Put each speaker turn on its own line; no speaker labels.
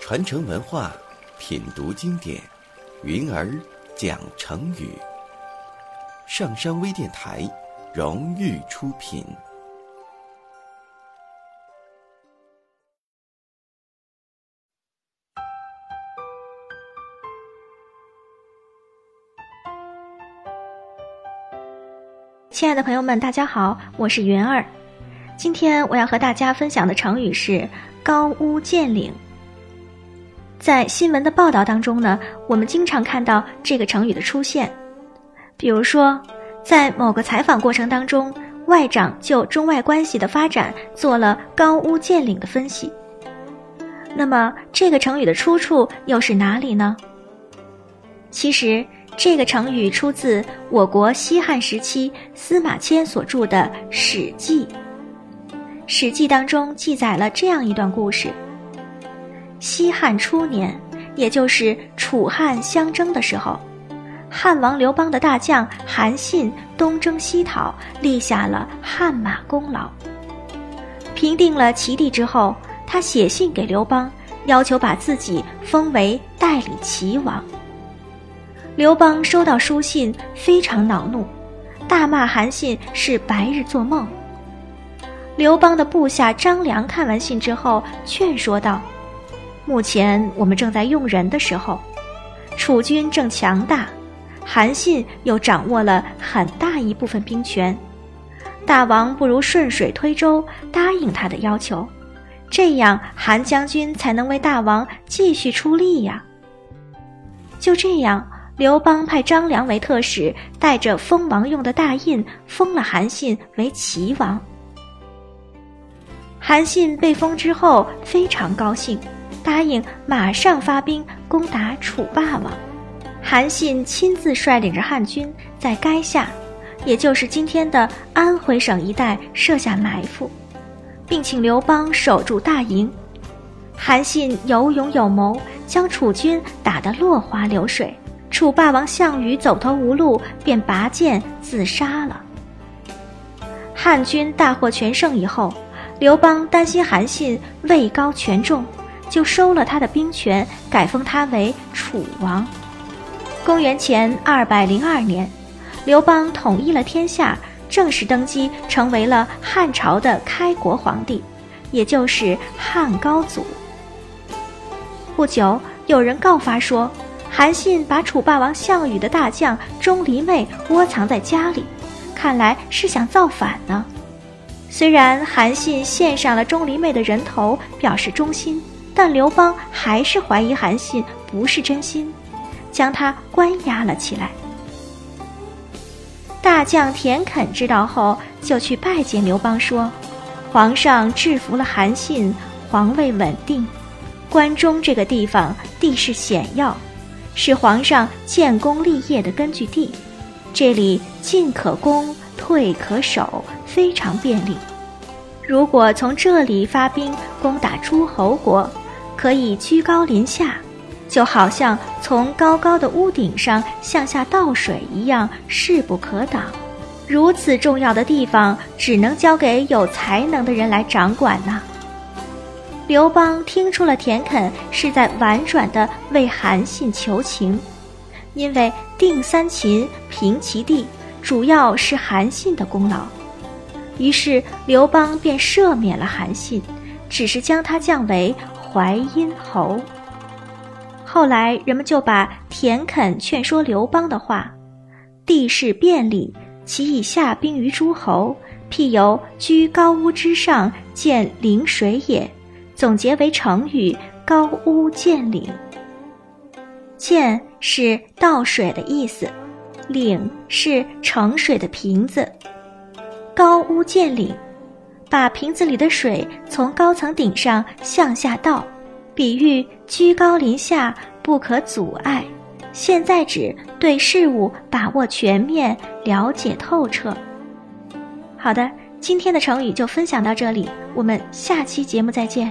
传承文化，品读经典，云儿讲成语。上山微电台荣誉出品。
亲爱的朋友们，大家好，我是云儿。今天我要和大家分享的成语是“高屋建瓴”。在新闻的报道当中呢，我们经常看到这个成语的出现。比如说，在某个采访过程当中，外长就中外关系的发展做了“高屋建瓴”的分析。那么，这个成语的出处又是哪里呢？其实，这个成语出自我国西汉时期司马迁所著的《史记》。《史记》当中记载了这样一段故事。西汉初年，也就是楚汉相争的时候，汉王刘邦的大将韩信东征西讨，立下了汗马功劳。平定了齐地之后，他写信给刘邦，要求把自己封为代理齐王。刘邦收到书信，非常恼怒，大骂韩信是白日做梦。刘邦的部下张良看完信之后，劝说道。目前我们正在用人的时候，楚军正强大，韩信又掌握了很大一部分兵权，大王不如顺水推舟答应他的要求，这样韩将军才能为大王继续出力呀。就这样，刘邦派张良为特使，带着封王用的大印，封了韩信为齐王。韩信被封之后，非常高兴。答应马上发兵攻打楚霸王，韩信亲自率领着汉军在垓下，也就是今天的安徽省一带设下埋伏，并请刘邦守住大营。韩信有勇有谋，将楚军打得落花流水。楚霸王项羽走投无路，便拔剑自杀了。汉军大获全胜以后，刘邦担心韩信位高权重。就收了他的兵权，改封他为楚王。公元前二百零二年，刘邦统一了天下，正式登基，成为了汉朝的开国皇帝，也就是汉高祖。不久，有人告发说，韩信把楚霸王项羽的大将钟离昧窝藏在家里，看来是想造反呢。虽然韩信献上了钟离昧的人头，表示忠心。但刘邦还是怀疑韩信不是真心，将他关押了起来。大将田肯知道后，就去拜见刘邦，说：“皇上制服了韩信，皇位稳定。关中这个地方地势险要，是皇上建功立业的根据地，这里进可攻，退可守，非常便利。如果从这里发兵攻打诸侯国。”可以居高临下，就好像从高高的屋顶上向下倒水一样，势不可挡。如此重要的地方，只能交给有才能的人来掌管呢。刘邦听出了田肯是在婉转地为韩信求情，因为定三秦、平齐地，主要是韩信的功劳。于是刘邦便赦免了韩信，只是将他降为。淮阴侯。后来人们就把田肯劝说刘邦的话：“地势便利，其以下兵于诸侯，譬由居高屋之上见临水也。”总结为成语“高屋建瓴”。建是倒水的意思，瓴是盛水的瓶子。高屋建瓴。把瓶子里的水从高层顶上向下倒，比喻居高临下，不可阻碍。现在指对事物把握全面，了解透彻。好的，今天的成语就分享到这里，我们下期节目再见。